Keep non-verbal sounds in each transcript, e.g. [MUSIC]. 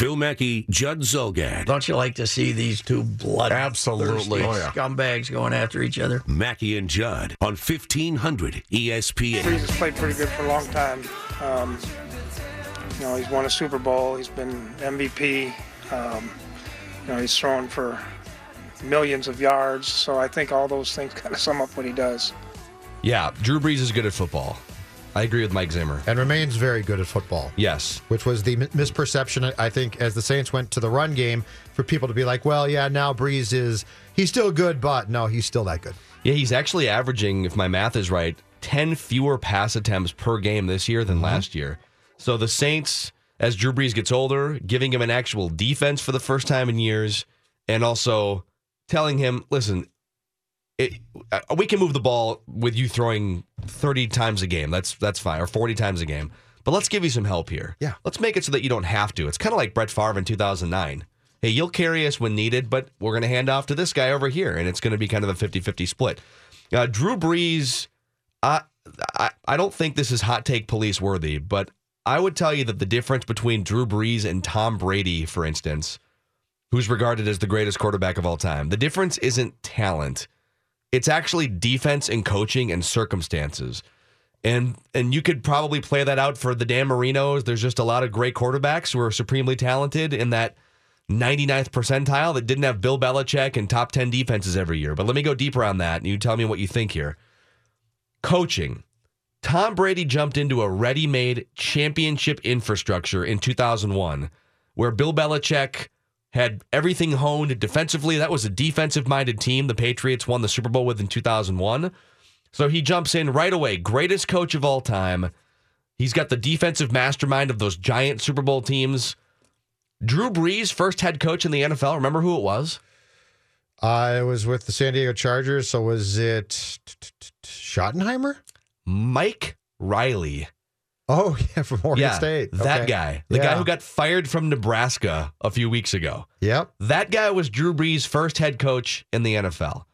Phil Mackey, Judd Zulgad. Don't you like to see these two blood Absolutely. Oh, yeah. scumbags going after each other? Mackey and Judd on 1500 ESPN. Brees has played pretty good for a long time. Um, you know, he's won a Super Bowl. He's been MVP. Um, you know, he's thrown for millions of yards. So I think all those things [LAUGHS] kind of sum up what he does. Yeah, Drew Brees is good at football. I agree with Mike Zimmer. and remains very good at football. Yes. Which was the misperception, I think, as the Saints went to the run game, for people to be like, well, yeah, now Brees is, he's still good, but no, he's still that good. Yeah, he's actually averaging, if my math is right, 10 fewer pass attempts per game this year than mm-hmm. last year. So the Saints, as Drew Brees gets older, giving him an actual defense for the first time in years, and also telling him, listen, it, uh, we can move the ball with you throwing 30 times a game. That's that's fine, or 40 times a game. But let's give you some help here. Yeah. Let's make it so that you don't have to. It's kind of like Brett Favre in 2009. Hey, you'll carry us when needed, but we're going to hand off to this guy over here, and it's going to be kind of a 50 50 split. Uh, Drew Brees, I, I, I don't think this is hot take police worthy, but I would tell you that the difference between Drew Brees and Tom Brady, for instance, who's regarded as the greatest quarterback of all time, the difference isn't talent. It's actually defense and coaching and circumstances. And and you could probably play that out for the Dan Marinos. There's just a lot of great quarterbacks who are supremely talented in that 99th percentile that didn't have Bill Belichick and top 10 defenses every year. But let me go deeper on that and you tell me what you think here. Coaching. Tom Brady jumped into a ready made championship infrastructure in 2001 where Bill Belichick had everything honed defensively. That was a defensive minded team the Patriots won the Super Bowl with in 2001. So he jumps in right away, greatest coach of all time. He's got the defensive mastermind of those giant Super Bowl teams. Drew Brees, first head coach in the NFL. Remember who it was? I was with the San Diego Chargers, so was it Schottenheimer? Mike Riley. Oh, [LAUGHS] yeah, from Oregon yeah, State. that Okay. guy. The guy who got fired from Nebraska a few weeks ago. Yep. That guy was Drew Brees' first head coach in the NFL.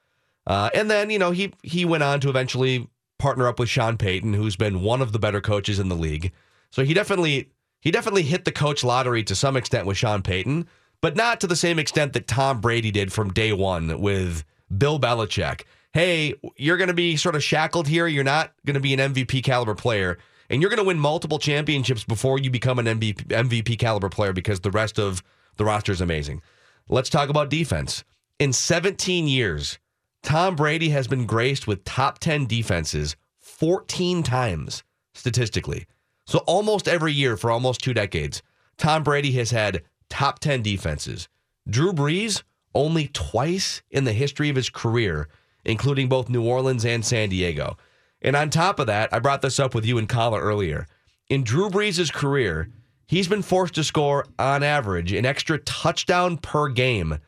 Uh, and then, you know, he he went on to eventually partner up with Sean Payton, who's been one of the better coaches in the league. So he definitely he definitely hit the coach lottery to some extent with Sean Payton, but not to the same extent that Tom Brady did from day one with Bill Belichick. Hey, you're going to be sort of shackled here. You're not going to be an MVP caliber player, and you're going to win multiple championships before you become an MVP, MVP caliber player because the rest of the roster is amazing. Let's talk about defense. In 17 years, Tom Brady has been graced with top 10 defenses 14 times statistically. So almost every year for almost two decades, Tom Brady has had top 10 defenses. Drew Brees, only twice in the history of his career, including both New Orleans and San Diego. And on top of that, I brought this up with you and Coller earlier. In Drew Brees' career, he's been forced to score, on average, an extra touchdown per game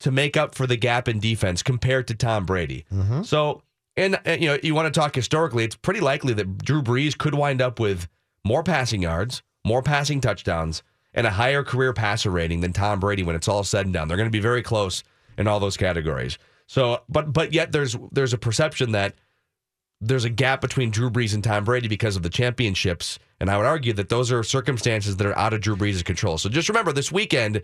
to make up for the gap in defense compared to Tom Brady. So, and uh, you know, you want to talk historically, it's pretty likely that Drew Brees could wind up with more passing yards, more passing touchdowns, and a higher career passer rating than Tom Brady when it's all said and done. They're going to be very close in all those categories. So, but but yet there's there's a perception that there's a gap between Drew Brees and Tom Brady because of the championships. And I would argue that those are circumstances that are out of Drew Brees' control. So just remember this weekend,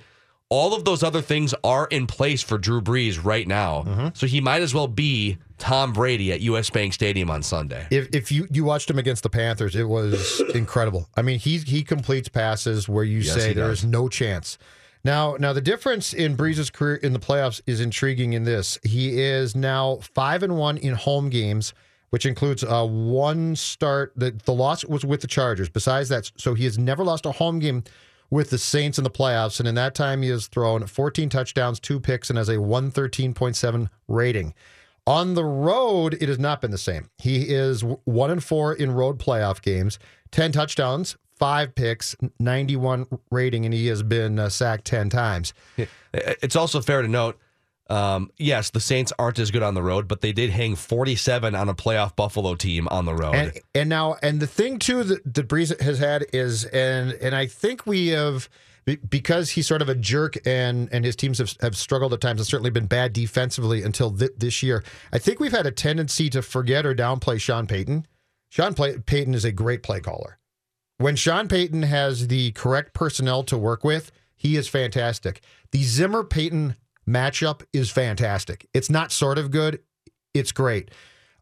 all of those other things are in place for Drew Brees right now. Mm-hmm. So he might as well be Tom Brady at US Bank Stadium on Sunday. If if you you watched him against the Panthers, it was [LAUGHS] incredible. I mean, he he completes passes where you Yes, say he there does. is no chance. Now, now the difference in Brees' career in the playoffs is intriguing. In this, he is now five and one in home games, which includes a one start. The the loss was with the Chargers. Besides that, so he has never lost a home game with the Saints in the playoffs, and in that time he has thrown 14 touchdowns, two picks, and has a 113.7 rating. On the road, it has not been the same. He is one and four in road playoff games, 10 touchdowns, five picks, 91 rating, and he has been uh, sacked 10 times. It's also fair to note, um, yes, the Saints aren't as good on the road, but they did hang 47 on a playoff Buffalo team on the road. And and now and the thing too that, that Brees has had is and and I think we have because he's sort of a jerk and and his teams have, have struggled at times and certainly been bad defensively until th- this year. I think we've had a tendency to forget or downplay Sean Payton. Sean play- Payton is a great play caller. When Sean Payton has the correct personnel to work with, he is fantastic. The Zimmer Payton matchup is fantastic. It's not sort of good, it's great.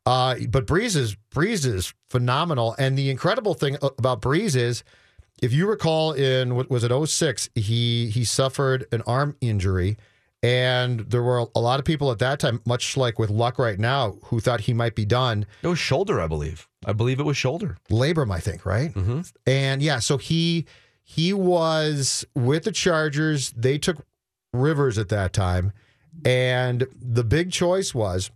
Uh, but Brees is Brees is phenomenal, and the incredible thing about Brees is, if you recall, in what was it 06, he he suffered an arm injury, and there were a lot of people at that time, much like with Luck right now, who thought he might be done. it was shoulder, I believe. I believe it was shoulder. Labrum, I think, right? Mm-hmm. And yeah, so he he was with the Chargers. They took Rivers at that time, and the big choice was: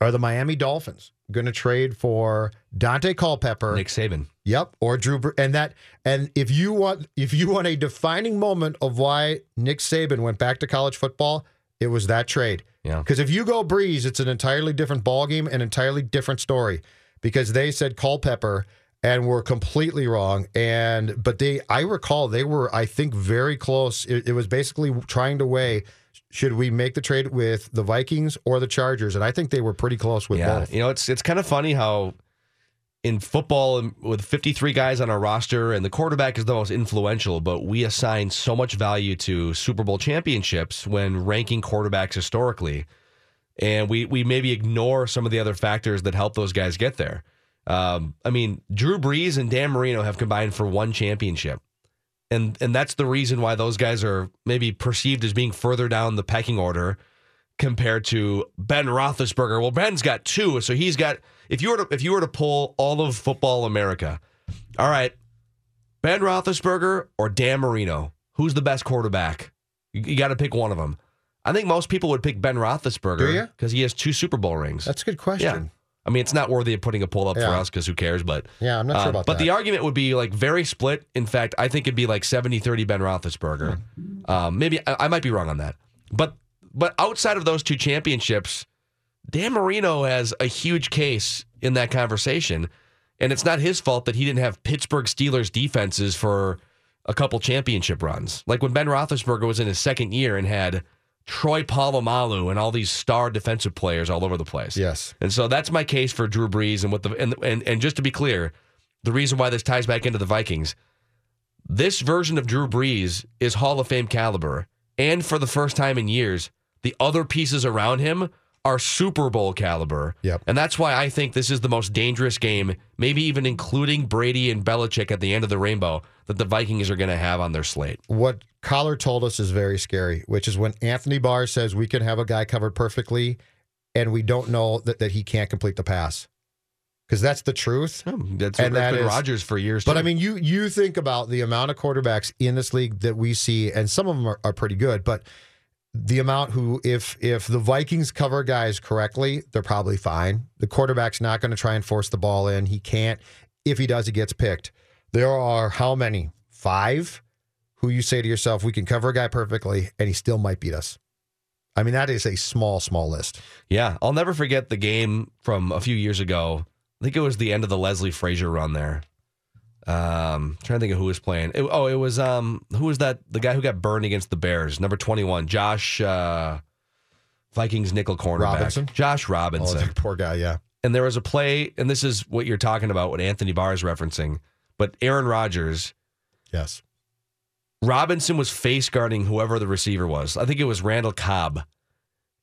Are the Miami Dolphins going to trade for Daunte Culpepper? Nick Saban. Yep, or Drew. Br- And that, and if you want, if you want a defining moment of why Nick Saban went back to college football, it was that trade. Yeah. Because if you go Brees, it's an entirely different ballgame, an entirely different story. Because they said Culpepper and were completely wrong. And but they, I recall, they were, I think, very close. It, it was basically trying to weigh. Should we make the trade with the Vikings or the Chargers? And I think they were pretty close with yeah, both. you know, it's it's kind of funny how in football um, with 53 guys on our roster and the quarterback is the most influential, but we assign so much value to Super Bowl championships when ranking quarterbacks historically, and we we maybe ignore some of the other factors that help those guys get there. Um, I mean, Drew Brees and Dan Marino have combined for one championship. And and that's the reason why those guys are maybe perceived as being further down the pecking order compared to Ben Roethlisberger. Well, Ben's got two, so he's got. If you were to if you were to pull all of football America, all right, Ben Roethlisberger or Dan Marino, who's the best quarterback? You, you got to pick one of them. I think most people would pick Ben Roethlisberger because he has two Super Bowl rings. That's a good yeah. I mean, it's not worthy of putting a poll up for us because who cares? But Yeah, I'm not sure um, about but that. the argument would be like very split. In fact, I think it'd be like 70-30 Ben Roethlisberger. Hmm. Um, maybe I, I might be wrong on that. But but outside of those two championships, Dan Marino has a huge case in that conversation, and it's not his fault that he didn't have Pittsburgh Steelers defenses for a couple championship runs. Like when Ben Roethlisberger was in his second year and had Troy Polamalu and all these star defensive players all over the place. Yes. And so that's my case for Drew Brees and what the and and, and just to be clear, the reason why this ties back into the Vikings, this version of Drew Brees is Hall of Fame caliber, and for the first time in years, the other pieces around him are Super Bowl caliber. Yep. And that's why I think this is the most dangerous game, maybe even including Brady and Belichick at the end of the rainbow, that the Vikings are going to have on their slate. what Coller told us is very scary, which is when Anthony Barr says we can have a guy covered perfectly and we don't know that, that he can't complete the pass. Because that's the truth. Oh, That's, And that been is- Rodgers for years. But too. I mean, you you think about the amount of quarterbacks in this league that we see, and some of them are, are pretty good, but the amount who, if if the Vikings cover guys correctly, they're probably fine. The quarterback's not going to try and force the ball in. He can't. If he does, he gets picked. There are how many? Five who you say to yourself, we can cover a guy perfectly, and he still might beat us. I mean, that is a small, small list. Yeah, I'll never forget the game from a few years ago. I think it was the end of the Leslie Frazier run there. Um, trying to think of who was playing. It- oh, it was um, who was that? The guy who got burned against the Bears, number twenty-one, Josh uh, Vikings nickel cornerback, Robinson? Josh Oh, Robinson. [LAUGHS] that poor guy. Yeah. and there was a play, and this is what you're talking about, what Anthony Barr is referencing. But Aaron Rodgers, Yes. Robinson was face guarding whoever the receiver was. I think it was Randall Cobb.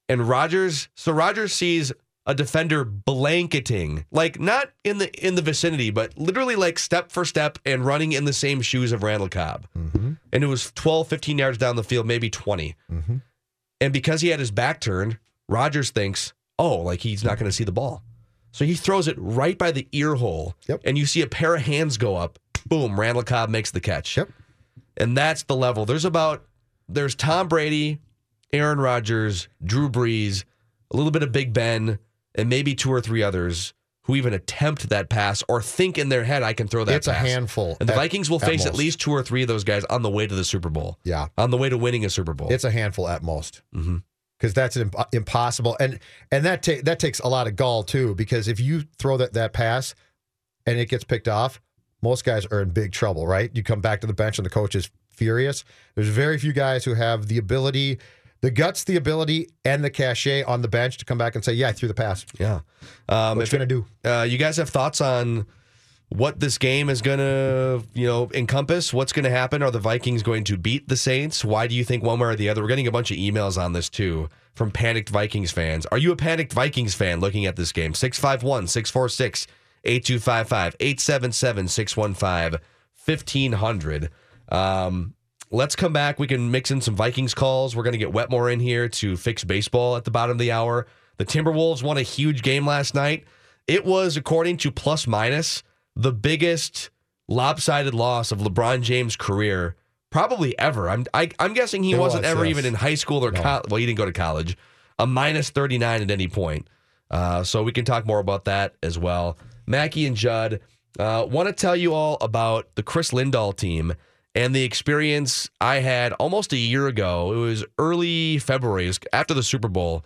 And Rodgers, so Rodgers sees a defender blanketing, like not in the in the vicinity, but literally like step for step and running in the same shoes of Randall Cobb. Mm-hmm. And it was 12, 15 yards down the field, maybe 20. Mm-hmm. And because he had his back turned, Rodgers thinks, oh, like he's not going to see the ball. So he throws it right by the ear hole. Yep. And you see a pair of hands go up. Boom, Randall Cobb makes the catch. Yep. And that's the level. There's about there's Tom Brady, Aaron Rodgers, Drew Brees, a little bit of Big Ben, and maybe two or three others who even attempt that pass or think in their head I can throw that It's a handful And the at- Vikings will at face at most. least two or three of those guys on the way to the Super Bowl. Yeah. On the way to winning a Super Bowl. It's a handful at most. Mhm. Because that's imp- impossible, and and that ta- that takes a lot of gall too. Because if you throw that that pass, and it gets picked off, most guys are in big trouble, right? You come back to the bench and the coach is furious. There's very few guys who have the ability, the guts, the ability, and the cachet on the bench to come back and say, "Yeah, I threw the pass." yeah. Um, What you gonna do? uh, you guys have thoughts on what this game is going to, you know, encompass? What's going to happen? Are the Vikings going to beat the Saints? Why do you think one way or the other? We're getting a bunch of emails on this too from panicked Vikings fans. Are you a panicked Vikings fan looking at this game? 651 646 8255 877 615 1500. Let's come back. We can mix in some Vikings calls. We're going to get Wetmore in here to fix baseball at the bottom of the hour. The Timberwolves won a huge game last night. It was, according to Plus Minus, the biggest lopsided loss of LeBron James' career, probably ever. I'm I, I'm guessing he It wasn't was, ever yes. even in high school or college. Well, he didn't go to college. A minus 39 at any point. Uh, so we can talk more about that as well. Mackey and Judd uh, want to tell you all about the Chris Lindahl team and the experience I had almost a year ago. It was early February, was after the Super Bowl,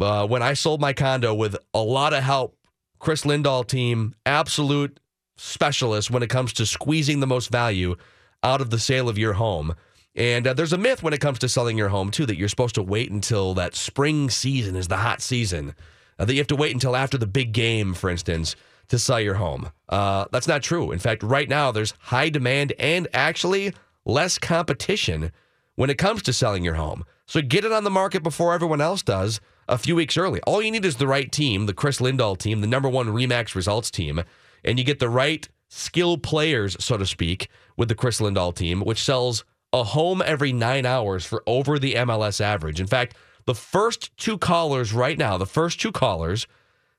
uh, when I sold my condo with a lot of help. Chris Lindahl team, absolute specialist when it comes to squeezing the most value out of the sale of your home. And uh, there's a myth when it comes to selling your home, too, that you're supposed to wait until that spring season is the hot season. Uh, that you have to wait until after the big game, for instance, to sell your home. Uh, that's not true. In fact, right now, there's high demand and actually less competition when it comes to selling your home. So get it on the market before everyone else does a few weeks early. All you need is the right team, the Chris Lindahl team, the number one Remax results team, and you get the right skill players, so to speak, with the Chris Lindahl team, which sells a home every nine hours for over the MLS average. In fact, the first two callers right now, the first two callers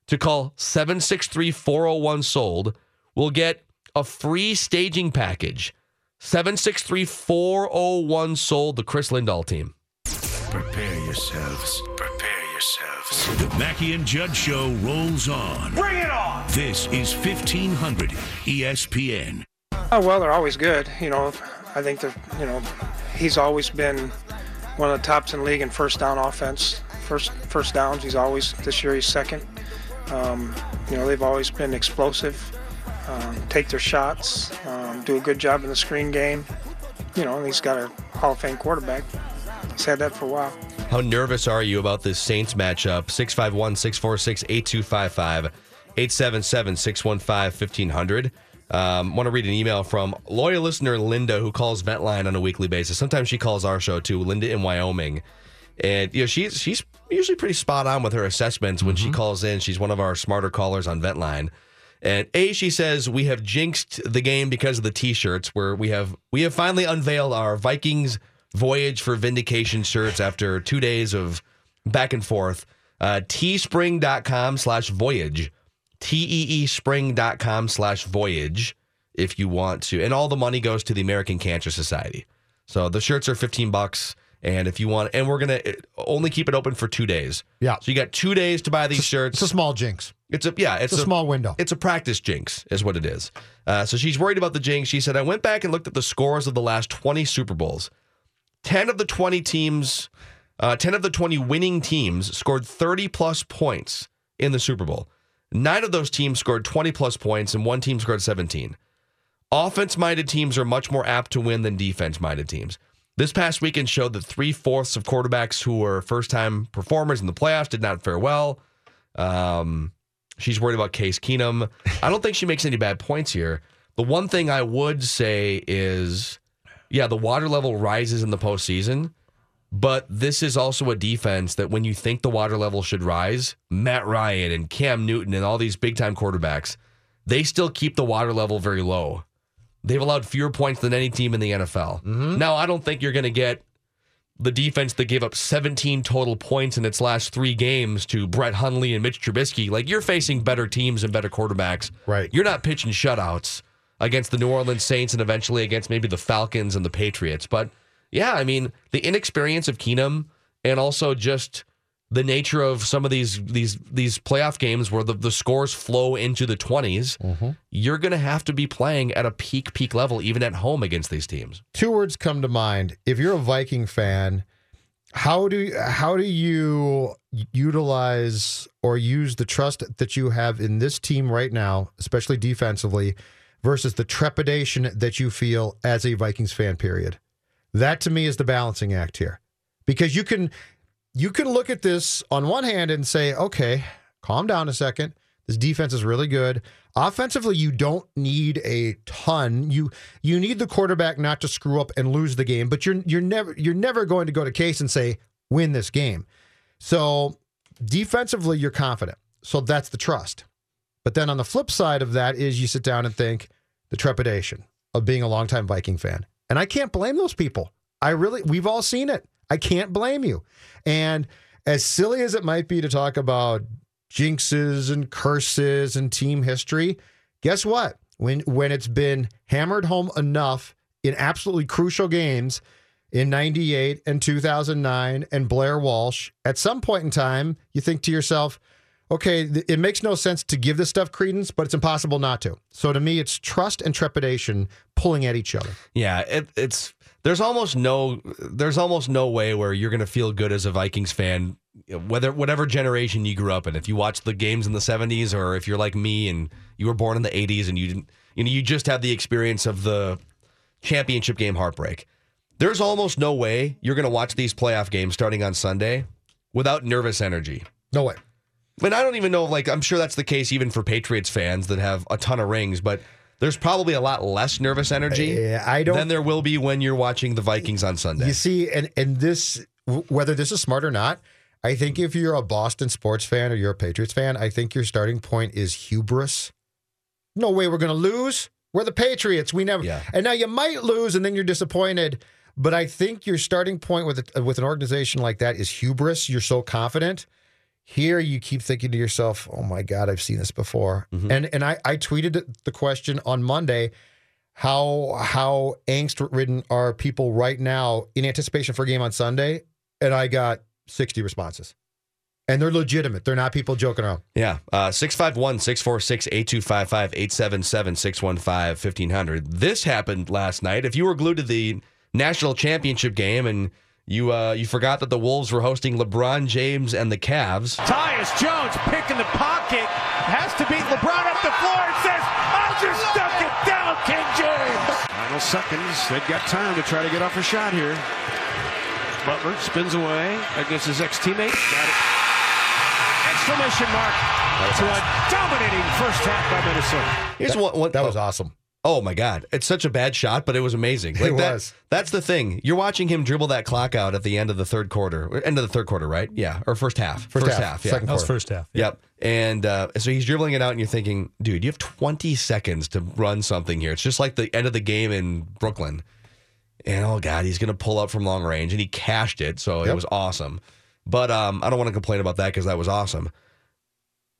to call 763 401 sold will get a free staging package. 763 401 sold, the Chris Lindahl team. Prepare yourselves. Prepare yourselves. The Mackey and Judd Show rolls on. Bring it on! This is 1500 ESPN. Oh well, they're always good. You know, I think that you know he's always been one of the tops in the league in first down offense. First first downs, he's always this year he's second. Um, you know, they've always been explosive, um, take their shots, um, do a good job in the screen game. You know, he's got a Hall of Fame quarterback. He's had that for a while. How nervous are you about this Saints matchup? 651 646 8255 877 615 1500. Um, want to read an email from loyal listener Linda, who calls Ventline on a weekly basis. Sometimes she calls our show too, Linda in Wyoming. And you know, she's she's usually pretty spot on with her assessments when she calls in. She's one of our smarter callers on Ventline. And A, she says we have jinxed the game because of the t-shirts, where we have we have finally unveiled our Vikings voyage for vindication shirts after two days of back and forth. Uh, teespring.com slash voyage. T-E-E spring.com slash voyage if you want to. And all the money goes to the American Cancer Society. So the shirts are 15 bucks. And if you want, and we're going to only keep it open for two days. Yeah. So you got two days to buy these shirts. It's a small jinx. It's a yeah, it's, It's a small window. It's a practice jinx, is what it is. Uh, so she's worried about the jinx. She said, I went back and looked at the scores of the last 20 Super Bowls. 10 of the 20 teams, uh, 10 of the 20 winning teams scored 30 plus points in the Super Bowl. Nine of those teams scored 20 plus points, and one team scored 17. Offense minded teams are much more apt to win than defense minded teams. This past weekend showed that three fourths of quarterbacks who were first time performers in the playoffs did not fare well. Um, she's worried about Case Keenum. I don't think she makes any bad points here. The one thing I would say is, yeah, the water level rises in the postseason, But this is also a defense that when you think the water level should rise, Matt Ryan and Cam Newton and all these big time quarterbacks, they still keep the water level very low. They've allowed fewer points than any team in the NFL. Mm-hmm. Now, I don't think you're going to get the defense that gave up 17 total points in its last three games to Brett Hundley and Mitch Trubisky. Like you're facing better teams and better quarterbacks. Right. You're not pitching shutouts against the New Orleans Saints and eventually against maybe the Falcons and the Patriots. But yeah, I mean, the inexperience of Keenum and also just the nature of some of these these these playoff games where the, the scores flow into the 20s, mm-hmm. you're going to have to be playing at a peak peak level even at home against these teams. Two words come to mind. If you're a Viking fan, how do how do you utilize or use the trust that you have in this team right now, especially defensively, versus the trepidation that you feel as a Vikings fan? Period. That to me is the balancing act here, because you can you can look at this on one hand and say, okay, calm down a second. This defense is really good. Offensively, you don't need a ton. You you need the quarterback not to screw up and lose the game, but you're you're never you're never going to go to Case and say win this game. So defensively, you're confident. So that's the trust. But then on the flip side of that is you sit down and think the trepidation of being a longtime Viking fan. And I can't blame those people. I really we've all seen it. I can't blame you. And as silly as it might be to talk about jinxes and curses and team history, guess what? When when it's been hammered home enough in absolutely crucial games in 98 and 2009 and Blair Walsh, at some point in time, you think to yourself, okay, it makes no sense to give this stuff credence, but it's impossible not to. So to me, it's trust and trepidation pulling at each other. Yeah, it, it's there's almost no there's almost no way where you're going to feel good as a Vikings fan, whether whatever generation you grew up in. If you watched the games in the 70s, or if you're like me and you were born in the 80s and you didn't, you know, you just had the experience of the championship game heartbreak. There's almost no way you're going to watch these playoff games starting on Sunday without nervous energy. No way. And I don't even know, like, I'm sure that's the case even for Patriots fans that have a ton of rings, but there's probably a lot less nervous energy Yeah, I don't- than there will be when you're watching the Vikings on Sunday. You see, and and this, whether this is smart or not, I think if you're a Boston sports fan or you're a Patriots fan, I think your starting point is hubris. No way we're going to lose. We're the Patriots. We never. Yeah. And now you might lose, and then you're disappointed. But I think your starting point with a, with an organization like that is hubris. You're so confident. Here, you keep thinking to yourself, "Oh my God, I've seen this before." And and I I tweeted the question on Monday how how angst ridden are people right now in anticipation for a game on Sunday? And I got 60 responses. And they're legitimate. They're not people joking around. Yeah. Uh, 651 646 8255 877 615 1500. This happened last night. If you were glued to the national championship game and you uh, you forgot that the Wolves were hosting LeBron James and the Cavs, Tyus Jones picking the pocket. Has to beat LeBron up the floor and says, I'll just duck it down, King James. Final seconds. They've got time to try to get off a shot here. Butler spins away against his ex-teammate. Got it. Exclamation mark to a dominating first half by Minnesota. here's one. one That was awesome. Oh my God. It's such a bad shot, but it was amazing. It that- was. That's the thing. You're watching him dribble that clock out at the end of the third quarter. End of the third quarter, right? Yeah. Or first half. First half, yeah. second That was first half. Yep. And uh, so he's dribbling it out, and you're thinking, dude, you have 20 seconds to run something here. It's just like the end of the game in Brooklyn. And oh, God, he's going to pull up from long range, and he cashed it. So it was awesome. But um, I don't want to complain about that because that was awesome.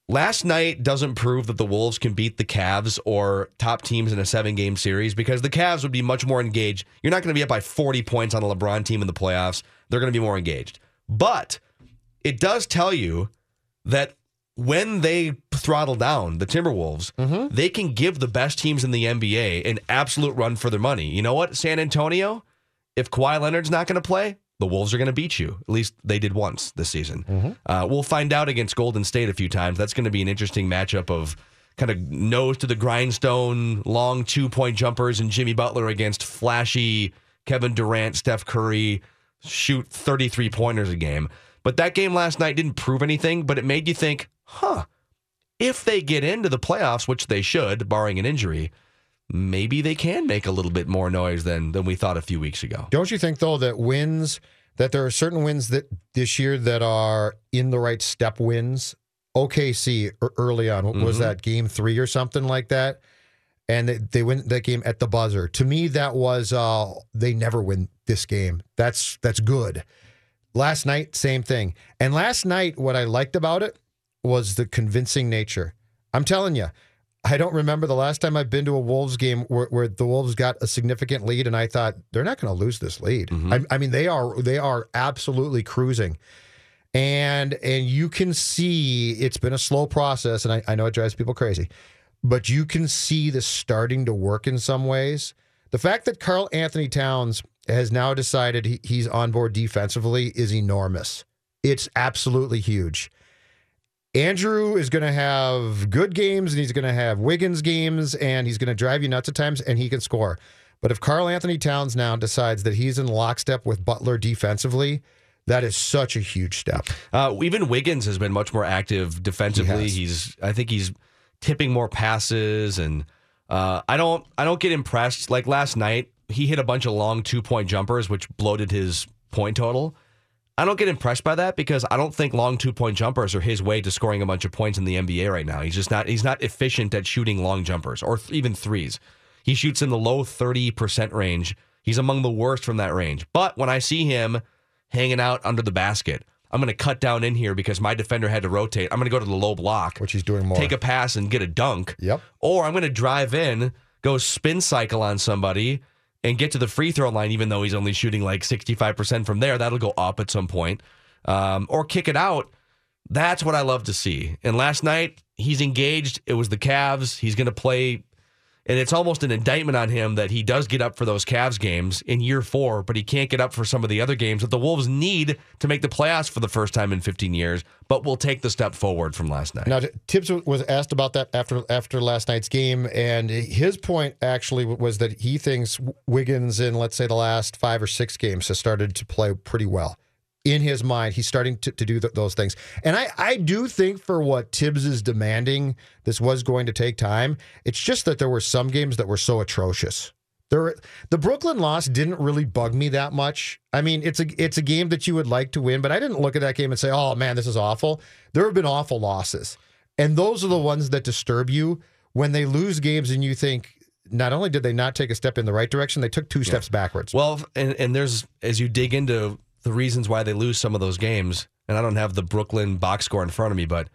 Last night doesn't prove that the Wolves can beat the Cavs or top teams in a seven game series because the Cavs would be much more engaged. You're not going to be up by 40 points on a LeBron team in the playoffs. They're going to be more engaged. But it does tell you that when they throttle down the Timberwolves, mm-hmm. they can give the best teams in the NBA an absolute run for their money. You know what, San Antonio? If Kawhi Leonard's not going to play, the Wolves are going to beat you. At least they did once this season. Uh, we'll find out against Golden State a few times. That's going to be an interesting matchup of kind of nose to the grindstone, long two point jumpers, and Jimmy Butler against flashy Kevin Durant, Steph Curry, shoot 33 pointers a game. But that game last night didn't prove anything, but it made you think, huh, if they get into the playoffs, which they should, barring an injury, maybe they can make a little bit more noise than than we thought a few weeks ago. Don't you think, though, that wins that there are certain wins that this year that are in the right step wins. OKC early on what was that game three or something like that, and they, they win that game at the buzzer. To me, that was uh, they never win this game. That's that's good. Last night, same thing. And last night, what I liked about it was the convincing nature. I'm telling you, I don't remember the last time I've been to a Wolves game where, where the Wolves got a significant lead, and I thought they're not going to lose this lead. Mm-hmm. I, I mean, they are they are absolutely cruising, and and you can see it's been a slow process, and I, I know it drives people crazy, but you can see this starting to work in some ways. The fact that Karl-Anthony Towns has now decided he, he's on board defensively is enormous. It's absolutely huge. Andrew is going to have good games and he's going to have Wiggins games and he's going to drive you nuts at times and he can score. But if Karl-Anthony Towns now decides that he's in lockstep with Butler defensively, that is such a huge step. Uh, even Wiggins has been much more active defensively. He. He's, I think he's tipping more passes, and uh, I don't, I don't get impressed. Like last night, he hit a bunch of long two point jumpers, which bloated his point total. I don't get impressed by that because I don't think long two point jumpers are his way to scoring a bunch of points in the NBA right now. He's just not, he's not efficient at shooting long jumpers or th- even threes. He shoots in the low thirty percent range. He's among the worst from that range. But when I see him hanging out under the basket. I'm going to cut down in here because my defender had to rotate. I'm going to go to the low block, Which he's doing more. take a pass and get a dunk. Yep. Or I'm going to drive in, go spin cycle on somebody and get to the free throw line, even though he's only shooting like 65% from there. That'll go up at some point. Um, or kick it out. That's what I love to see. And last night, he's engaged. It was the Cavs. He's going to play. And it's almost an indictment on him that he does get up for those Cavs games in year four, but he can't get up for some of the other games that the Wolves need to make the playoffs for the first time in 15 years, but will take the step forward from last night. Now, Tibbs was asked about that after after last night's game, and his point actually was that he thinks Wiggins in let's say the last five or six games has started to play pretty well. In his mind, he's starting to, to do th- those things, and I I do think for what Tibbs is demanding, this was going to take time. It's just that there were some games that were so atrocious. There, the Brooklyn loss didn't really bug me that much. I mean, it's a it's a game that you would like to win, but I didn't look at that game and say, "Oh man, this is awful." There have been awful losses, and those are the ones that disturb you when they lose games and you think not only did they not take a step in the right direction, they took two steps backwards. Well, and, and there's as you dig into the reasons why they lose some of those games, and I don't have the Brooklyn box score in front of me, but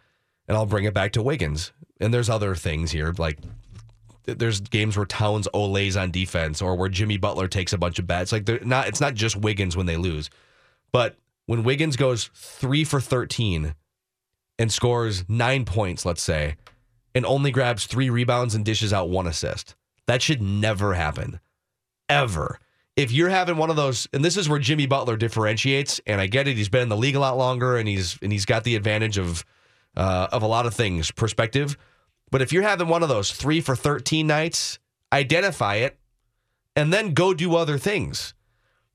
and I'll bring it back to Wiggins. And there's other things here, like there's games where Towns olays on defense, or where Jimmy Butler takes a bunch of bats. Like they're not, it's not just Wiggins when they lose, but when Wiggins goes three for thirteen and scores nine points, let's say, and only grabs three rebounds and dishes out one assist, that should never happen ever. If you're having one of those, and this is where Jimmy Butler differentiates, and I get it, he's been in the league a lot longer, and he's and he's got the advantage of uh, of a lot of things, perspective. But if you're having one of those three for thirteen nights, identify it, and then go do other things.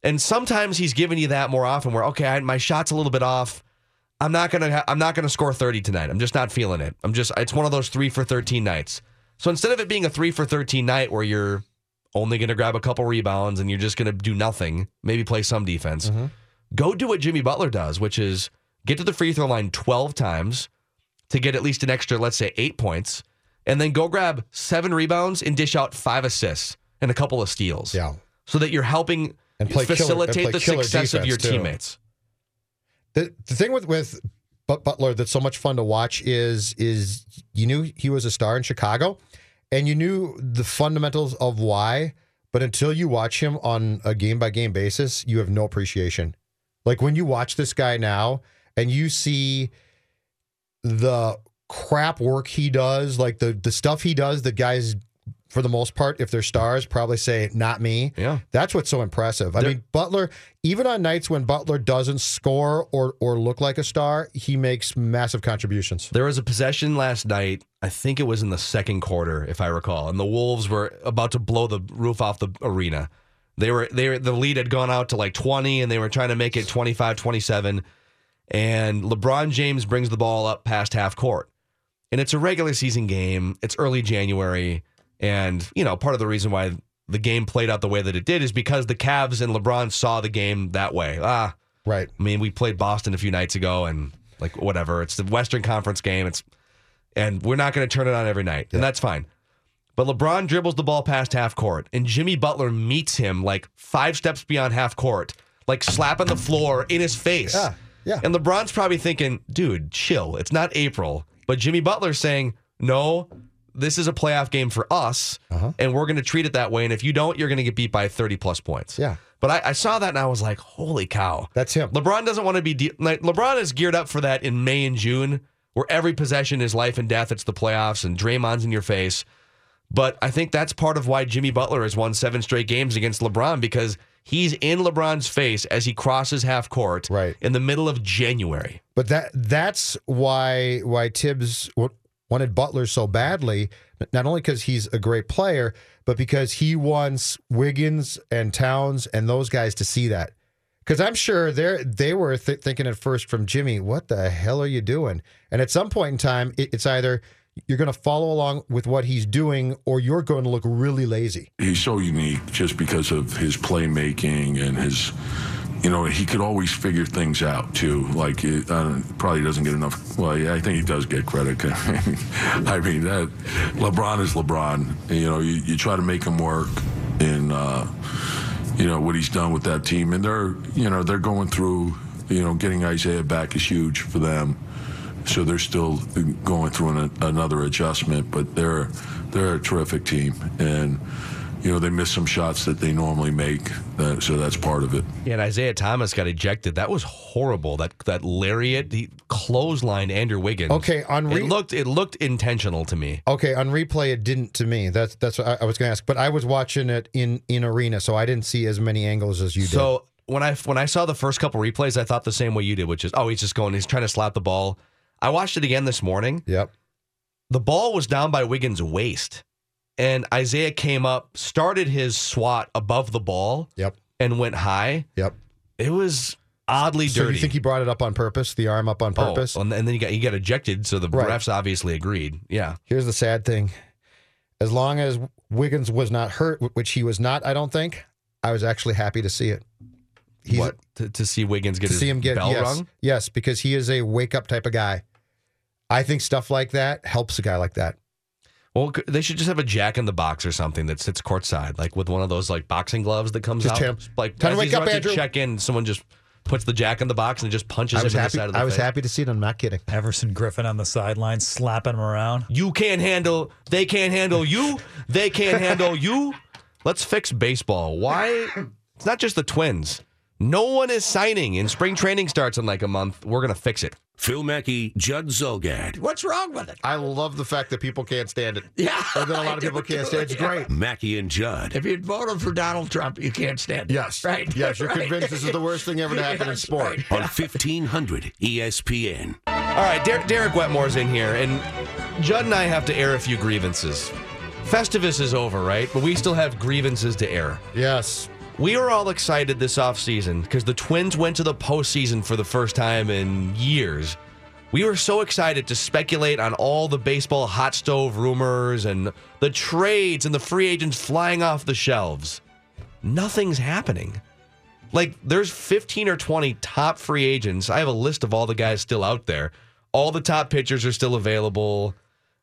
And sometimes he's giving you that more often, where okay, I, my shot's a little bit off. I'm not gonna ha- I'm not gonna score 30 tonight. I'm just not feeling it. I'm just it's one of those three for 13 nights. So instead of it being a three for 13 night where you're only going to grab a couple rebounds and you're just going to do nothing, maybe play some defense. Mm-hmm. Go do what Jimmy Butler does, which is get to the free throw line 12 times to get at least an extra, let's say, eight points, and then go grab seven rebounds and dish out five assists and a couple of steals. Yeah. So that you're helping And play killer- and facilitate the success of your too. teammates. The the thing with with Butler that's so much fun to watch is is you knew he was a star in Chicago, and you knew the fundamentals of why, but until you watch him on a game by game basis, you have no appreciation. Like when you watch this guy now and you see the crap work he does, like the the stuff he does, the guys for the most part, if they're stars, probably say not me. Yeah. That's what's so impressive. I There- mean, Butler, even on nights when Butler doesn't score or or look like a star, he makes massive contributions. There was a possession last night. I think it was in the second quarter, if I recall, and the Wolves were about to blow the roof off the arena. They were they were the lead had gone out to like 20 and they were trying to make it 25-27 and LeBron James brings the ball up past half court. And it's a regular season game. It's early January and, you know, part of the reason why the game played out the way that it did is because the Cavs and LeBron saw the game that way. Ah, Right. I mean, we played Boston a few nights ago, and like whatever, it's the Western Conference game. It's and we're not going to turn it on every night, and that's fine. But LeBron dribbles the ball past half court, and Jimmy Butler meets him like five steps beyond half court, like slapping the floor in his face. Yeah, yeah. And LeBron's probably thinking, dude, chill. It's not April. But Jimmy Butler's saying, no, this is a playoff game for us, Uh-huh. and we're going to treat it that way. And if you don't, you're going to get beat by 30 plus points. Yeah. But I, I saw that and I was like, holy cow. That's him. LeBron doesn't want to be de- like LeBron is geared up for that in May and June, where every possession is life and death. It's the playoffs and Draymond's in your face. But I think that's part of why Jimmy Butler has won seven straight games against LeBron because he's in LeBron's face as he crosses half court Right. in the middle of January. But that that's why why Tibbs wanted Butler so badly. Not only because he's a great player, but because he wants Wiggins and Towns and those guys to see that. Because I'm sure they they were th- thinking at first from Jimmy, "What the hell are you doing?" And at some point in time, it, it's either you're going to follow along with what he's doing, or you're going to look really lazy. He's so unique just because of his playmaking and his, you know, he could always figure things out too. Like, uh, probably doesn't get enough. Well, yeah, I think he does get credit. [LAUGHS] I mean, that LeBron is LeBron. You know, you, you try to make him work in, uh, you know, what he's done with that team, and they're, you know, they're going through, you know, getting Isaiah back is huge for them. So they're still going through an, another adjustment, but they're they're a terrific team, and you know they miss some shots that they normally make, uh, so that's part of it. Yeah, and Isaiah Thomas got ejected. That was horrible. That that lariat, he clotheslined Andrew Wiggins. Okay, on re- it looked it looked intentional to me. Okay, on replay it didn't to me. That's that's what I, I was going to ask, but I was watching it in in arena, so I didn't see as many angles as you did. So when I when I saw the first couple replays, I thought the same way you did, which is oh he's just going, he's trying to slap the ball. I watched it again this morning. Yep. The ball was down by Wiggins' waist, and Isaiah came up, started his swat above the ball, Yep. and went high. Yep. It was oddly So dirty. you think he brought it up on purpose, the arm up on Oh, purpose? and then he got he got ejected, so the Right. refs obviously agreed. Yeah. Here's the sad thing. As long as Wiggins was not hurt, which he was not, I don't think, I was actually happy to see it. He's, what to, to see Wiggins get to his see him get bell yes, rung? yes, because he is a wake up type of guy. I think stuff like that helps a guy like that. Well, they should just have a jack in the box or something that sits courtside, like with one of those like boxing gloves that comes Just out. him- like tell him as to wake up, about Andrew. check in, someone just puts the jack in the box and just punches I him was in happy. the side of the I was face. happy to see it. I'm not kidding. Everson Griffen on the sideline slapping him around. You can't handle. They can't handle you. They can't handle [LAUGHS] you. Let's fix baseball. Why? It's not just the Twins. No one is signing, and spring training starts in like a month. We're gonna fix it. Phil Mackey, Judd Zulgad. What's wrong with it? I love the fact that people can't stand it. Yeah. Or that a lot I of people can't too, stand it. It's yeah. great. Mackey and Judd. If you'd voted for Donald Trump, you can't stand it. Yes. Right. Yes, you're [LAUGHS] Right. convinced this is the worst thing ever to happen in sport. right. on E 1500 ESPN. All right, Der- Derek Wetmore's in here, and Judd and I have to air a few grievances. Festivus is over, right? But we still have grievances to air. Yes. We were all excited this offseason because the Twins went to the postseason for the first time in years. We were so excited to speculate on all the baseball hot stove rumors and the trades and the free agents flying off the shelves. Nothing's happening. Like, there's 15 or 20 top free agents. I have a list of all the guys still out there. All the top pitchers are still available.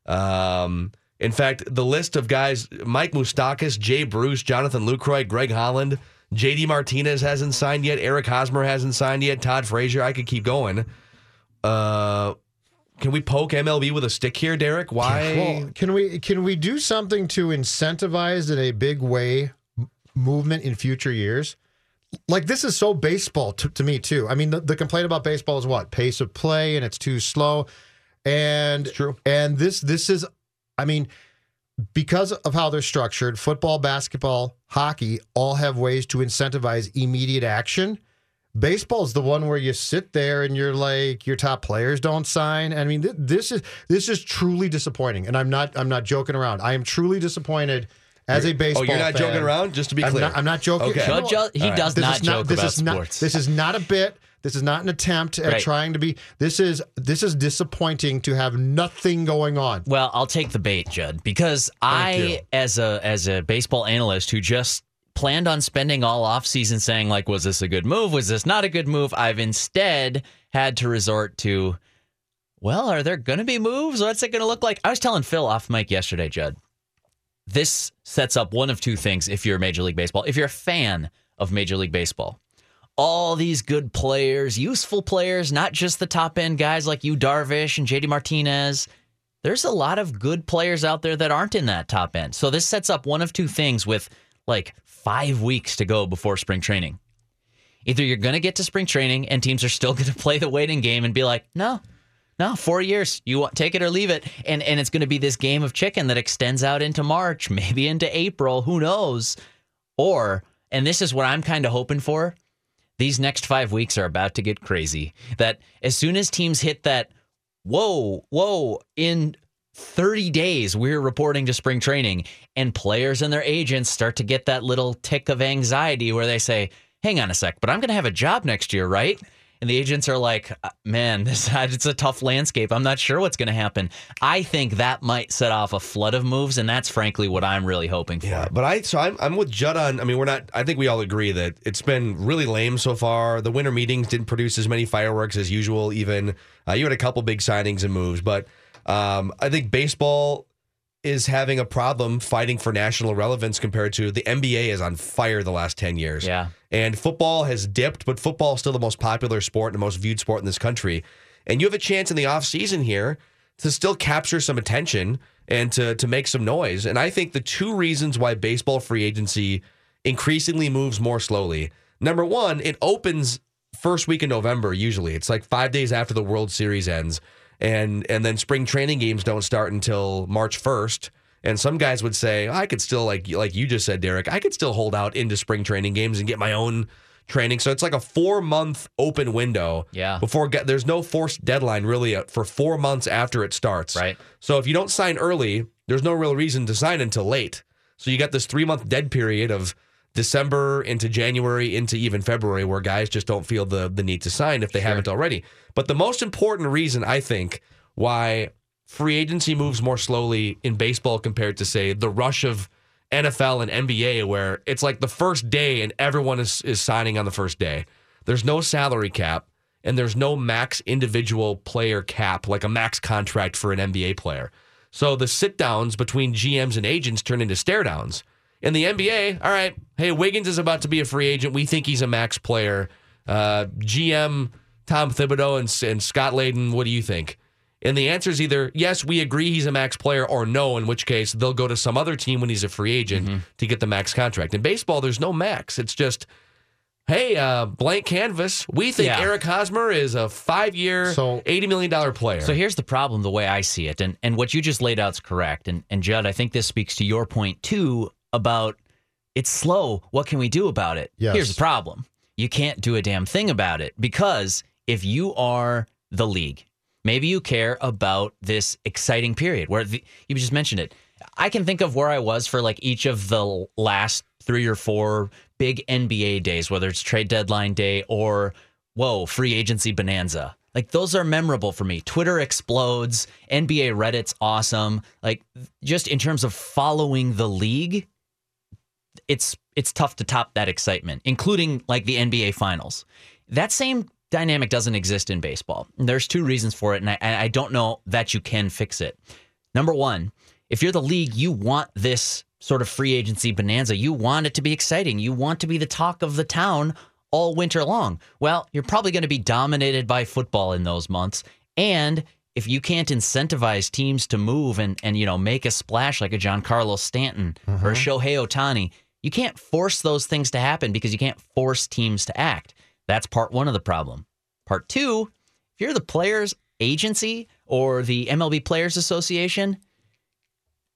Um, in fact, the list of guys Mike Moustakas, Jay Bruce, Jonathan Lucroy, Greg Holland, JD Martinez hasn't signed yet. Eric Hosmer hasn't signed yet. Todd Frazier. I could keep going. Uh, can we poke MLB with a stick here, Derek? Why? Well, can we can we do something to incentivize in a big way movement in future years? Like this is so baseball to, to me too. I mean, the, the complaint about baseball is what pace of play and it's too slow, and true. And this this is, I mean, because of how they're structured, football, basketball, hockey all have ways to incentivize immediate action. Baseball is the one where you sit there and you're like your top players don't sign. I mean, th- this is this is truly disappointing, and I'm not I'm not joking around. I am truly disappointed as a baseball. oh, you're not fan. joking around? Just to be I'm clear. not, I'm not joking. Okay. No, Judge, uh, he All does this not is joke this about is not. This is not a bit. This is not an attempt at Right. trying to be. This is this is disappointing to have nothing going on. Well, I'll take the bait, Judd, because you. I, as a as a baseball analyst who just planned on spending all offseason saying, like, was this a good move? Was this not a good move? I've instead had to resort to, well, are there going to be moves? What's it going to look like? I was telling Phil off mic yesterday, Judd. This sets up one of two things if you're Major League Baseball. If you're a fan of Major League Baseball, all these good players, useful players, not just the top end guys like Yu, Darvish and JD Martinez. There's a lot of good players out there that aren't in that top end. So this sets up one of two things with like five weeks to go before spring training. Either you're going to get to spring training and teams are still [LAUGHS] going to play the waiting game and be like, no, no, four years. You want take it or leave it, and and it's going to be this game of chicken that extends out into March, [LAUGHS] maybe into April. Who knows? Or and this is what I'm kind of hoping for. These next five weeks are about to get crazy. That as soon as teams hit that, whoa, whoa, in 30 days, we're reporting to spring training, and players and their agents start to get that little tick of anxiety where they say, hang on a sec, but I'm going to have a job next year, right? And the agents are like, "Uh, man, [LAUGHS] this it's a tough landscape. I'm not sure what's going to happen. I think that might set off a flood of moves, and that's frankly what I'm really hoping for. Yeah, but I so I'm I'm with Judd on. I mean, we're not. I think we all agree that it's been really lame so far. The winter meetings didn't produce as many fireworks as usual. Even uh, you had a couple big signings and moves, but um, I think baseball is having a problem fighting for national relevance compared to the NBA is on fire the last 10 years. Yeah. And football has dipped, but football is still the most popular sport and the most viewed sport in this country. And you have a chance in the offseason here to still capture some attention and to to make some noise. And I think the two reasons why baseball free agency increasingly moves more slowly. Number one, it opens first week in November usually. It's like 5 days after the World Series ends and and then spring training games don't start until March 1st. And some guys would say, I could still like like you just said, Derek, I could still hold out into spring training games and get my own training. So it's like a four month open window. Yeah. Before get, there's no forced deadline really uh, for four months after it starts. Right. So if you don't sign early, there's no real reason to sign until late. So you got this three month dead period of December into January into even February where guys just don't feel the the need to sign if they haven't already. But the most important reason I think why free agency moves more slowly in baseball compared to say the rush of NFL and NBA where it's like the first day and everyone is, is signing on the first day. There's no salary cap and there's no max individual player cap like a max contract for an NBA player. So the sit downs between GMs and agents turn into stare downs. In the NBA, all right, hey, Wiggins is about to be a free agent. We think he's a max player. Uh, GM Tom Thibodeau and, and Scott Layden, what do you think? And the answer is either yes, we agree he's a max player, or no, in which case they'll go to some other team when he's a free agent Mm-hmm. to get the max contract. In baseball, there's no max. It's just, hey, uh, blank canvas. We think Yeah. Eric Hosmer is a five year, So- $80 million player. So here's the problem the way I see it, and, and what you just laid out is correct. And, and Judd, I think this speaks to your point too about it's slow. What can we do about it? Yes. Here's the problem you can't do a damn thing about it because if you are the league, maybe you care about this exciting period where the, you just mentioned it. I can think of where I was for like each of the last three or four big NBA days, whether it's trade deadline day or whoa, free agency bonanza. Like those are memorable for me. Twitter explodes, NBA Reddit's awesome. Like just in terms of following the league, it's it's tough to top that excitement, including like the NBA finals. That same dynamic doesn't exist in baseball. There's two reasons for it, and I, I don't know that you can fix it. Number one, if you're the league, you want this sort of free agency bonanza. You want it to be exciting. You want to be the talk of the town all winter long. Well, you're probably going to be dominated by football in those months. And if you can't incentivize teams to move and, and you know make a splash like a Giancarlo Stanton or a Shohei Otani, you can't force those things to happen because you can't force teams to act. That's part one of the problem. Part two, if you're the players agency or the MLB Players Association,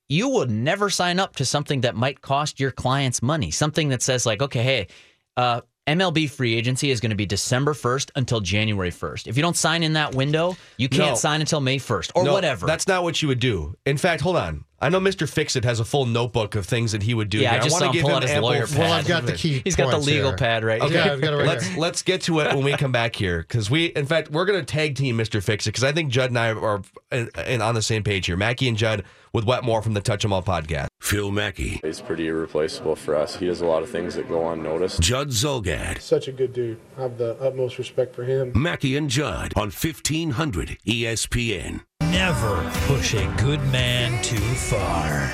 you would never sign up to something that might cost your clients money. Something that says like, okay, hey, uh, MLB free agency is going to be December 1st until January 1st. If you don't sign in that window, you can't No. sign until May 1st or No, whatever. That's not what you would do. In fact, hold on. I know Mr. Fixit has a full notebook of things that he would do. Yeah, I just wanna saw him give pull him out his ample- lawyer pad. Well, I've got the key. He's got the legal here. pad right Okay, here. Yeah, I've got it right let's here. let's get to it when we come back here because we, in fact, we're going to tag team Mr. Fixit because I think Judd and I are uh, in, in on the same page here. Mackey and Judd with Wetmore from the Touch 'Em All podcast. Phil Mackey, He's pretty irreplaceable for us. He does a lot of things that go unnoticed. Judd Zulgad, Such a good dude. I have the utmost respect for him. Mackey and Judd on E 1500 ESPN. Never push a good man too far.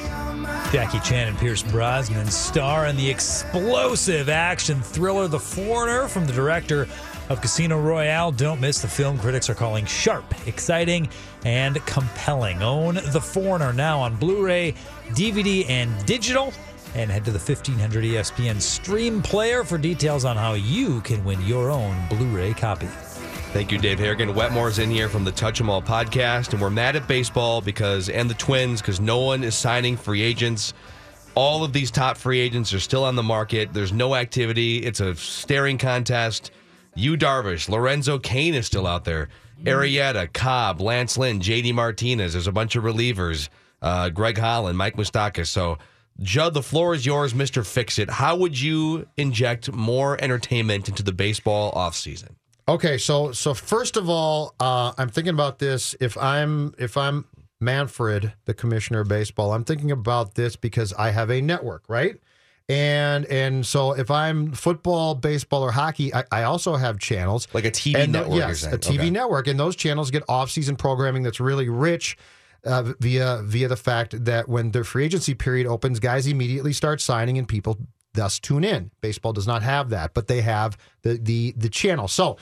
Jackie Chan and Pierce Brosnan star in the explosive action thriller The Foreigner from the director of Casino Royale. Don't miss the film critics are calling sharp, exciting, and compelling. Own The Foreigner now on Blu ray, DVD, and digital. And head to the 1500 ESPN stream player for details on how you can win your own Blu ray copy. Thank you, Dave Harrigan. Wetmore's in here from the Touch 'em All podcast, and we're mad at baseball because and the Twins because no one is signing free agents. All of these top free agents are still on the market. There's no activity. It's a staring contest. Yu Darvish, Lorenzo Cain is still out there. Arrieta, Cobb, Lance Lynn, JD Martinez. There's a bunch of relievers. Uh, Greg Holland, Mike Moustakas. So, Judd, the floor is yours, Mr. Fix It. How would you inject more entertainment into the baseball offseason? Okay, so so first of all, uh, I'm thinking about this. If I'm if I'm Manfred, the commissioner of baseball, I'm thinking about this because I have a network, right? And and so if I'm football, baseball, or hockey, I, I also have channels like a TV and network. you're yes, a TV Okay. network, and those channels get off-season programming that's really rich. Uh, via via the fact that when the free agency period opens, guys immediately start signing, and people thus tune in. Baseball does not have that, but they have the the the channel. So,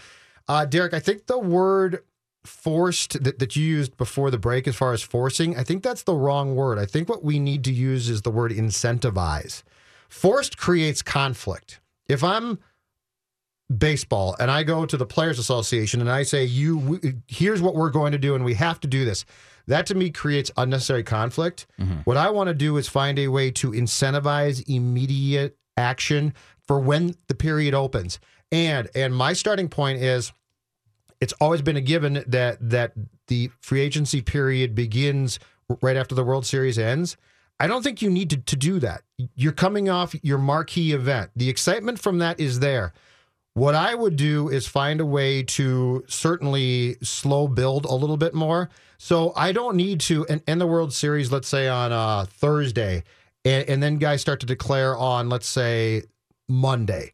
uh, Derek, I think the word forced that, that you used before the break, as far as forcing, I think that's the wrong word. I think what we need to use is the word incentivize. Forced creates conflict. If I'm baseball and I go to the Players Association and I say, "You, we, here's what we're going to do, and we have to do this," that to me creates unnecessary conflict. What I want to do is find a way to incentivize immediate action for when the period opens. And and my starting point is it's always been a given that that the free agency period begins right after the World Series ends. I don't think you need to, to do that. You're coming off your marquee event. The excitement from that is there. What I would do is find a way to certainly slow build a little bit more. So I don't need to end the World Series, let's say on uh, Thursday, and, and then guys start to declare on, let's say, Monday.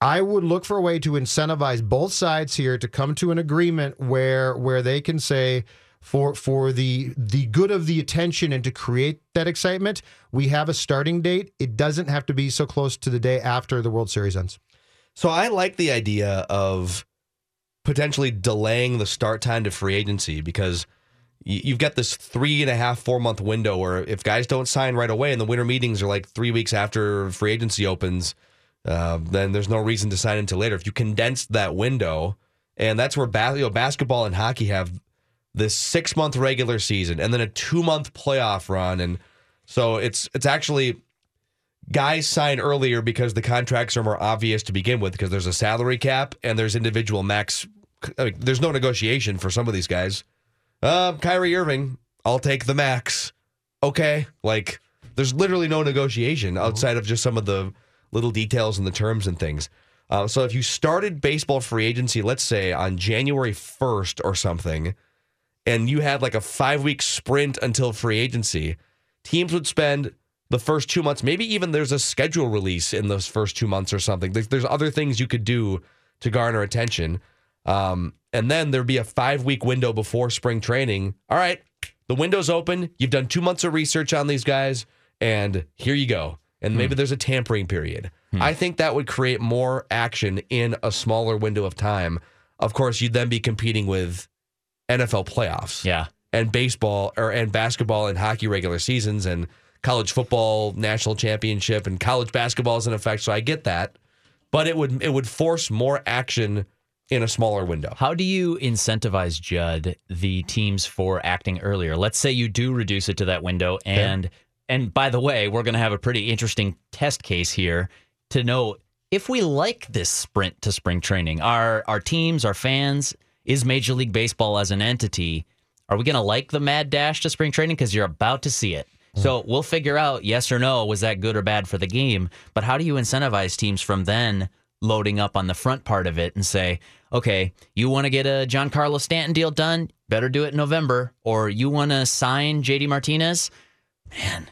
I would look for a way to incentivize both sides here to come to an agreement where where they can say for for the the good of the attention and to create that excitement, we have a starting date. It doesn't have to be so close to the day after the World Series ends. So I like the idea of potentially delaying the start time to free agency because you've got this three and a half, four month window where if guys don't sign right away and the winter meetings are like three weeks after free agency opens, uh, then there's no reason to sign until later. If you condense that window, and that's where bas- you know, basketball and hockey have this six month regular season and then a two month playoff run, and so it's it's actually guys sign earlier because the contracts are more obvious to begin with because there's a salary cap and there's individual max. Like, there's no negotiation for some of these guys. Um, Kyrie Irving, I'll take the max. Okay, like there's literally no negotiation outside of just some of the little details and the terms and things. Uh, so if you started baseball free agency, let's say on January 1st or something, and you had like a five week sprint until free agency, teams would spend the first two months, maybe even there's a schedule release in those first two months or something. There's, there's other things you could do to garner attention. Um, and then there'd be a five week window before spring training. All right, the window's open. You've done two months of research on these guys, and here you go. And hmm. maybe there's a tampering period. Hmm. I think that would create more action in a smaller window of time. Of course, you'd then be competing with NFL playoffs Yeah. and baseball or and basketball and hockey regular seasons and college football national championship and college basketball is in effect. So I get that, but it would it would force more action in a smaller window. How do you incentivize Judd the teams for acting earlier? Let's say you do reduce it to that window and and by the way, we're going to have a pretty interesting test case here to know if we like this sprint to spring training. Our our teams, our fans, is Major League Baseball as an entity, are we going to like the mad dash to spring training because you're about to see it? Mm. So we'll figure out yes or no was that good or bad for the game, but how do you incentivize teams from then loading up on the front part of it and say, okay, you want to get a Giancarlo Stanton deal done? Better do it in November. Or you want to sign JD Martinez? Man,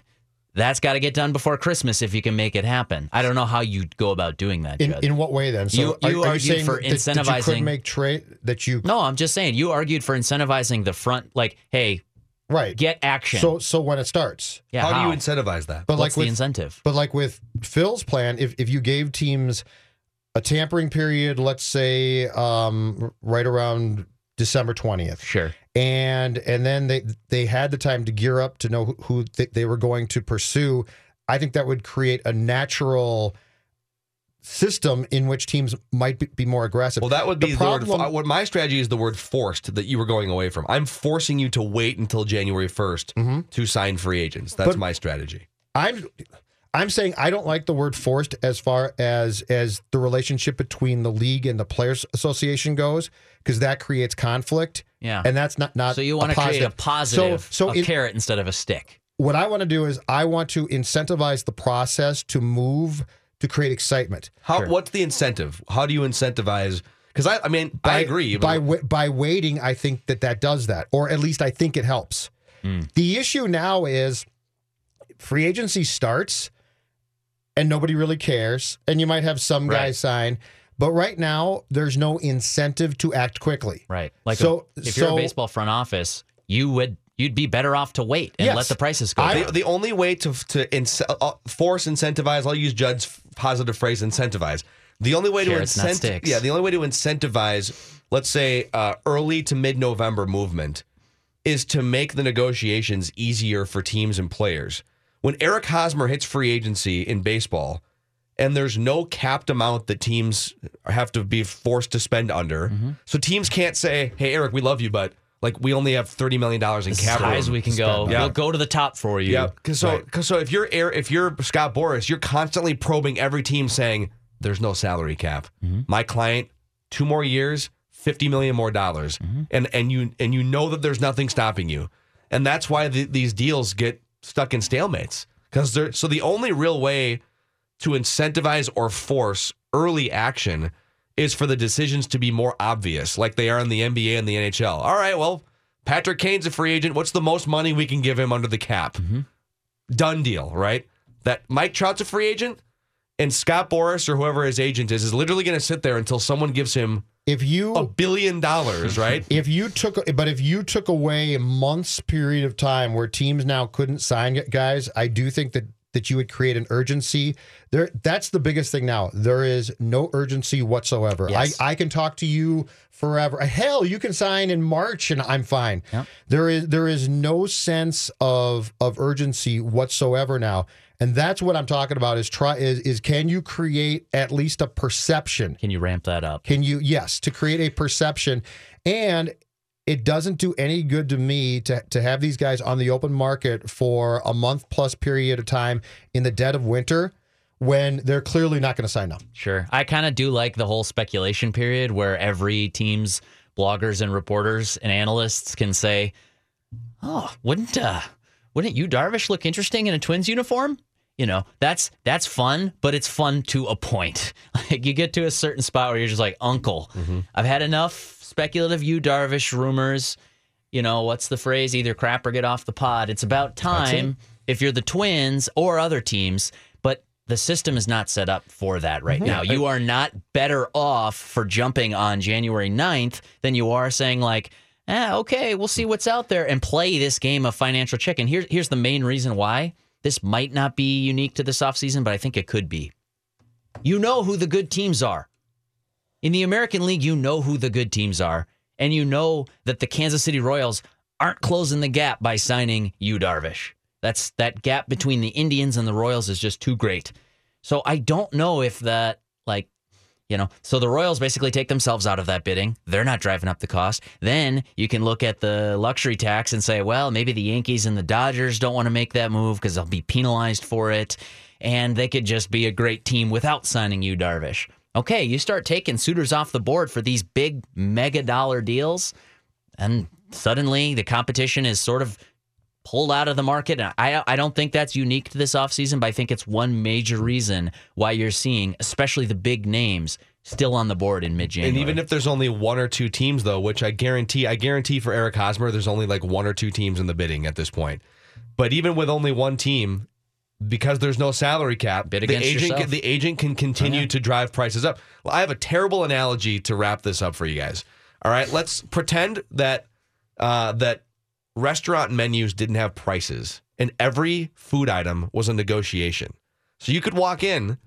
That's got to get done before Christmas if you can make it happen. I don't know how you go about doing that. In, in what way then? So You- are, you are argued saying for that, that you incentivizing- could make trade that you no, I'm just saying you argued for incentivizing the front. Like, hey, right get action. So so when it starts, yeah, how, do you incentivize that? But What's like with, the incentive? But like with Phil's plan, if if you gave teams a tampering period, let's say um, right around December twentieth, Sure. and and then they they had the time to gear up to know who, th- they were going to pursue. I think that would create a natural system in which teams might be, be more aggressive. Well, that would be the, problem. word. What my strategy is the word forced that you were going away from. I'm forcing you to wait until January 1st to sign free agents. That's But- my strategy. I'm I'm saying I don't like the word forced as far as as the relationship between the league and the players association goes because that creates conflict. Yeah. and that's not not. So you want to create a positive, So so a in- carrot instead of a stick. what I want to do is I want to incentivize the process to move to create excitement. How? What's the incentive? How do you incentivize? Because I, I mean, I agree. By But wa- by waiting, I think that that does that, or at least I think it helps. Hmm. The issue now is free agency starts, and nobody really cares, and you might have some Right. guys sign, but right now there's no incentive to act quickly. Right. Like So- a, if you're a baseball front office, you would you'd be better off to wait and Yes. let the prices go. the, down. the only way to to ince- uh, force incentivize, I'll use Judd's positive phrase, incentivize. The only way Carrots, to incentivize, yeah, the only way to incentivize, let's say, uh, early to mid November movement, is to make the negotiations easier for teams and players. When Eric Hosmer hits free agency in baseball, and there's no capped amount that teams have to be forced to spend under, Mm-hmm. so teams can't say, "Hey, Eric, we love you, but." Like we only have thirty million dollars in cap as high as we can go. spend. We'll go to the top for you. Yeah, because so cause so if you're if you're Scott Boras, you're constantly probing every team, saying there's no salary cap. Mm-hmm. My client, two more years, fifty million more dollars, Mm-hmm. and and you and you know that there's nothing stopping you, and that's why the, these deals get stuck in stalemates. Because they're so the only real way to incentivize or force early action is for the decisions to be more obvious, like they are in the NBA and the NHL. All right, well, Patrick Kane's a free agent. What's the most money we can give him under the cap? Mm-hmm. Done deal, right? That Mike Trout's a free agent, and Scott Boras or whoever his agent is is literally going to sit there until someone gives him If you a billion dollars, right? [LAUGHS] If you took, but if you took away a month's period of time where teams now couldn't sign guys, I do think that that you would create an urgency. There, that's the biggest thing now. There is no urgency whatsoever. Yes. I, I can talk to you forever. Hell, you can sign in March and I'm fine. There is there is no sense of of urgency whatsoever now. And that's what I'm talking about is try is is can you create at least a perception? Can you ramp that up? Can you yes, to create a perception and it doesn't do any good to me to, to have these guys on the open market for a month plus period of time in the dead of winter when they're clearly not going to sign up. Sure. I kind of do like the whole speculation period where every team's bloggers and reporters and analysts can say, "Oh, wouldn't uh wouldn't Yu Darvish look interesting in a Twins uniform?" You know, that's that's fun, but it's fun to a point. [LAUGHS] Like you get to a certain spot where you're just like, "Uncle, I've had enough speculative Yu Darvish rumors." You know, what's the phrase? Either crap or get off the pod. It's about time if you're the Twins or other teams, but the system is not set up for that right now. You are not better off for jumping on January 9th than you are saying like, ah, okay, we'll see what's out there and play this game of financial chicken. Here, here's the main reason why. This might not be unique to this offseason, but I think it could be. You know who the good teams are. In the American League, you know who the good teams are, and you know that the Kansas City Royals aren't closing the gap by signing Yu Darvish. That's that gap between the Indians and the Royals is just too great. So I don't know if that you know, so the Royals basically take themselves out of that bidding. They're not driving up the cost. Then you can look at the luxury tax and say, well, maybe the Yankees and the Dodgers don't want to make that move because they'll be penalized for it. And they could just be a great team without signing you, Darvish. Okay, you start taking suitors off the board for these big mega dollar deals, and suddenly the competition is sort of pulled out of the market. And I I don't think that's unique to this offseason, but I think it's one major reason why you're seeing, especially the big names, still on the board in mid January. And even if there's only one or two teams, though, which I guarantee, I guarantee for Eric Hosmer, there's only like one or two teams in the bidding at this point. But even with only one team, because there's no salary cap, Bid the agent yourself. the agent can continue to drive prices up. Well, I have a terrible analogy to wrap this up for you guys. All right, let's pretend that uh, that restaurant menus didn't have prices, and every food item was a negotiation. So you could walk in,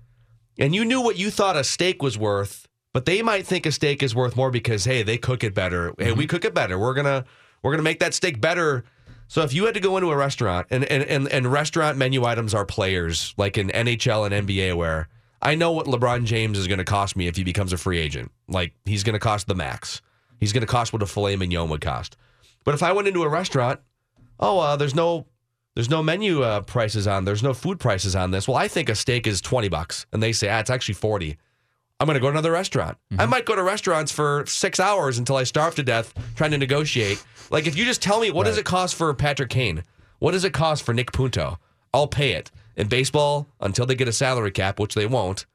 and you knew what you thought a steak was worth, but they might think a steak is worth more because hey, they cook it better. Hey, we mm-hmm. cook it better. We're gonna we're gonna make that steak better. So if you had to go into a restaurant and and and, and restaurant menu items are players like in NHL and NBA where I know what LeBron James is going to cost me if he becomes a free agent. Like he's going to cost the max. He's going to cost what a filet mignon would cost. But if I went into a restaurant, oh, uh, there's no there's no menu uh, prices on. There's no food prices on this. Well, I think a steak is 20 bucks and they say, "Ah, it's actually 40." I'm going to go to another restaurant. I might go to restaurants for 6 hours until I starve to death trying to negotiate. Like if you just tell me what does it cost for Patrick Kane? What does it cost for Nick Punto? I'll pay it. In baseball, until they get a salary cap, which they won't,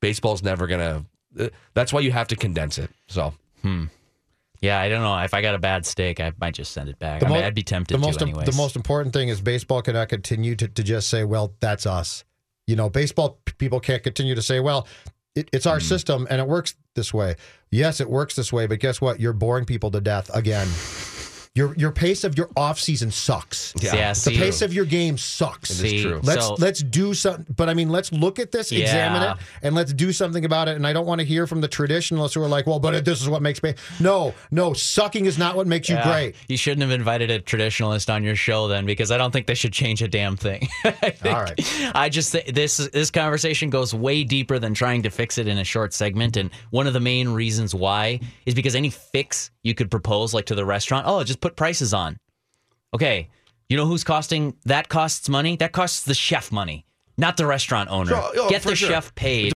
baseball's never going to that's why you have to condense it. So, Yeah, I don't know. If I got a bad steak, I might just send it back. I mean, I'd be tempted the most, to, anyways. The most important thing is baseball cannot continue to, to just say, well, that's us. You know, baseball people can't continue to say, well, it, it's our hmm. system and it works this way. Yes, it works this way, but guess what? You're boring people to death again. [LAUGHS] Your your pace of your off season sucks. Yeah. Yeah, the see- pace of your game sucks. It is See, true. Let's so- let's do something. But I mean, let's look at this, examine it, and let's do something about it. And I don't want to hear from the traditionalists who are like, well, but this is what makes me. No, no, sucking is not what makes you great. You shouldn't have invited a traditionalist on your show then, because I don't think they should change a damn thing. [LAUGHS] I think- All right. I just think this this conversation goes way deeper than trying to fix it in a short segment, and one of the main reasons why is because any fix you could propose, like to the restaurant, oh, just put prices on. Okay, you know who's costing that costs money? That costs the chef money, not the restaurant owner. Sure, oh, Get the sure. chef paid.